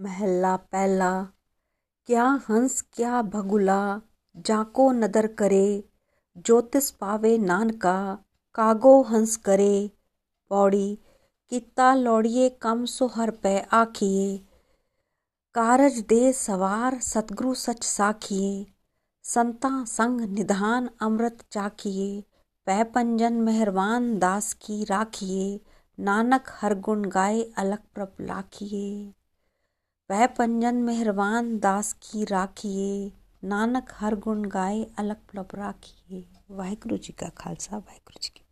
महला पहला क्या हंस क्या भगुला, जाको नदर करे, ज्योतिष पावे नानका, कागो हंस करे। पौड़ी, किता लौड़िए कम सोहर पे आखिए। कारज दे सवार सतगुरु सच साखिए। संता संग निधान अमृत चाखिए। पै पंजन मेहरबान दास की राखिए। नानक हर गुण गाए अलग प्रभ लाखिए। वह पंजन मेहरबान दास की राखिए, नानक हर गुण गाए अलग प्रभ राखिए। वाहेगुरु जी का खालसा, वाहेगुरु जी की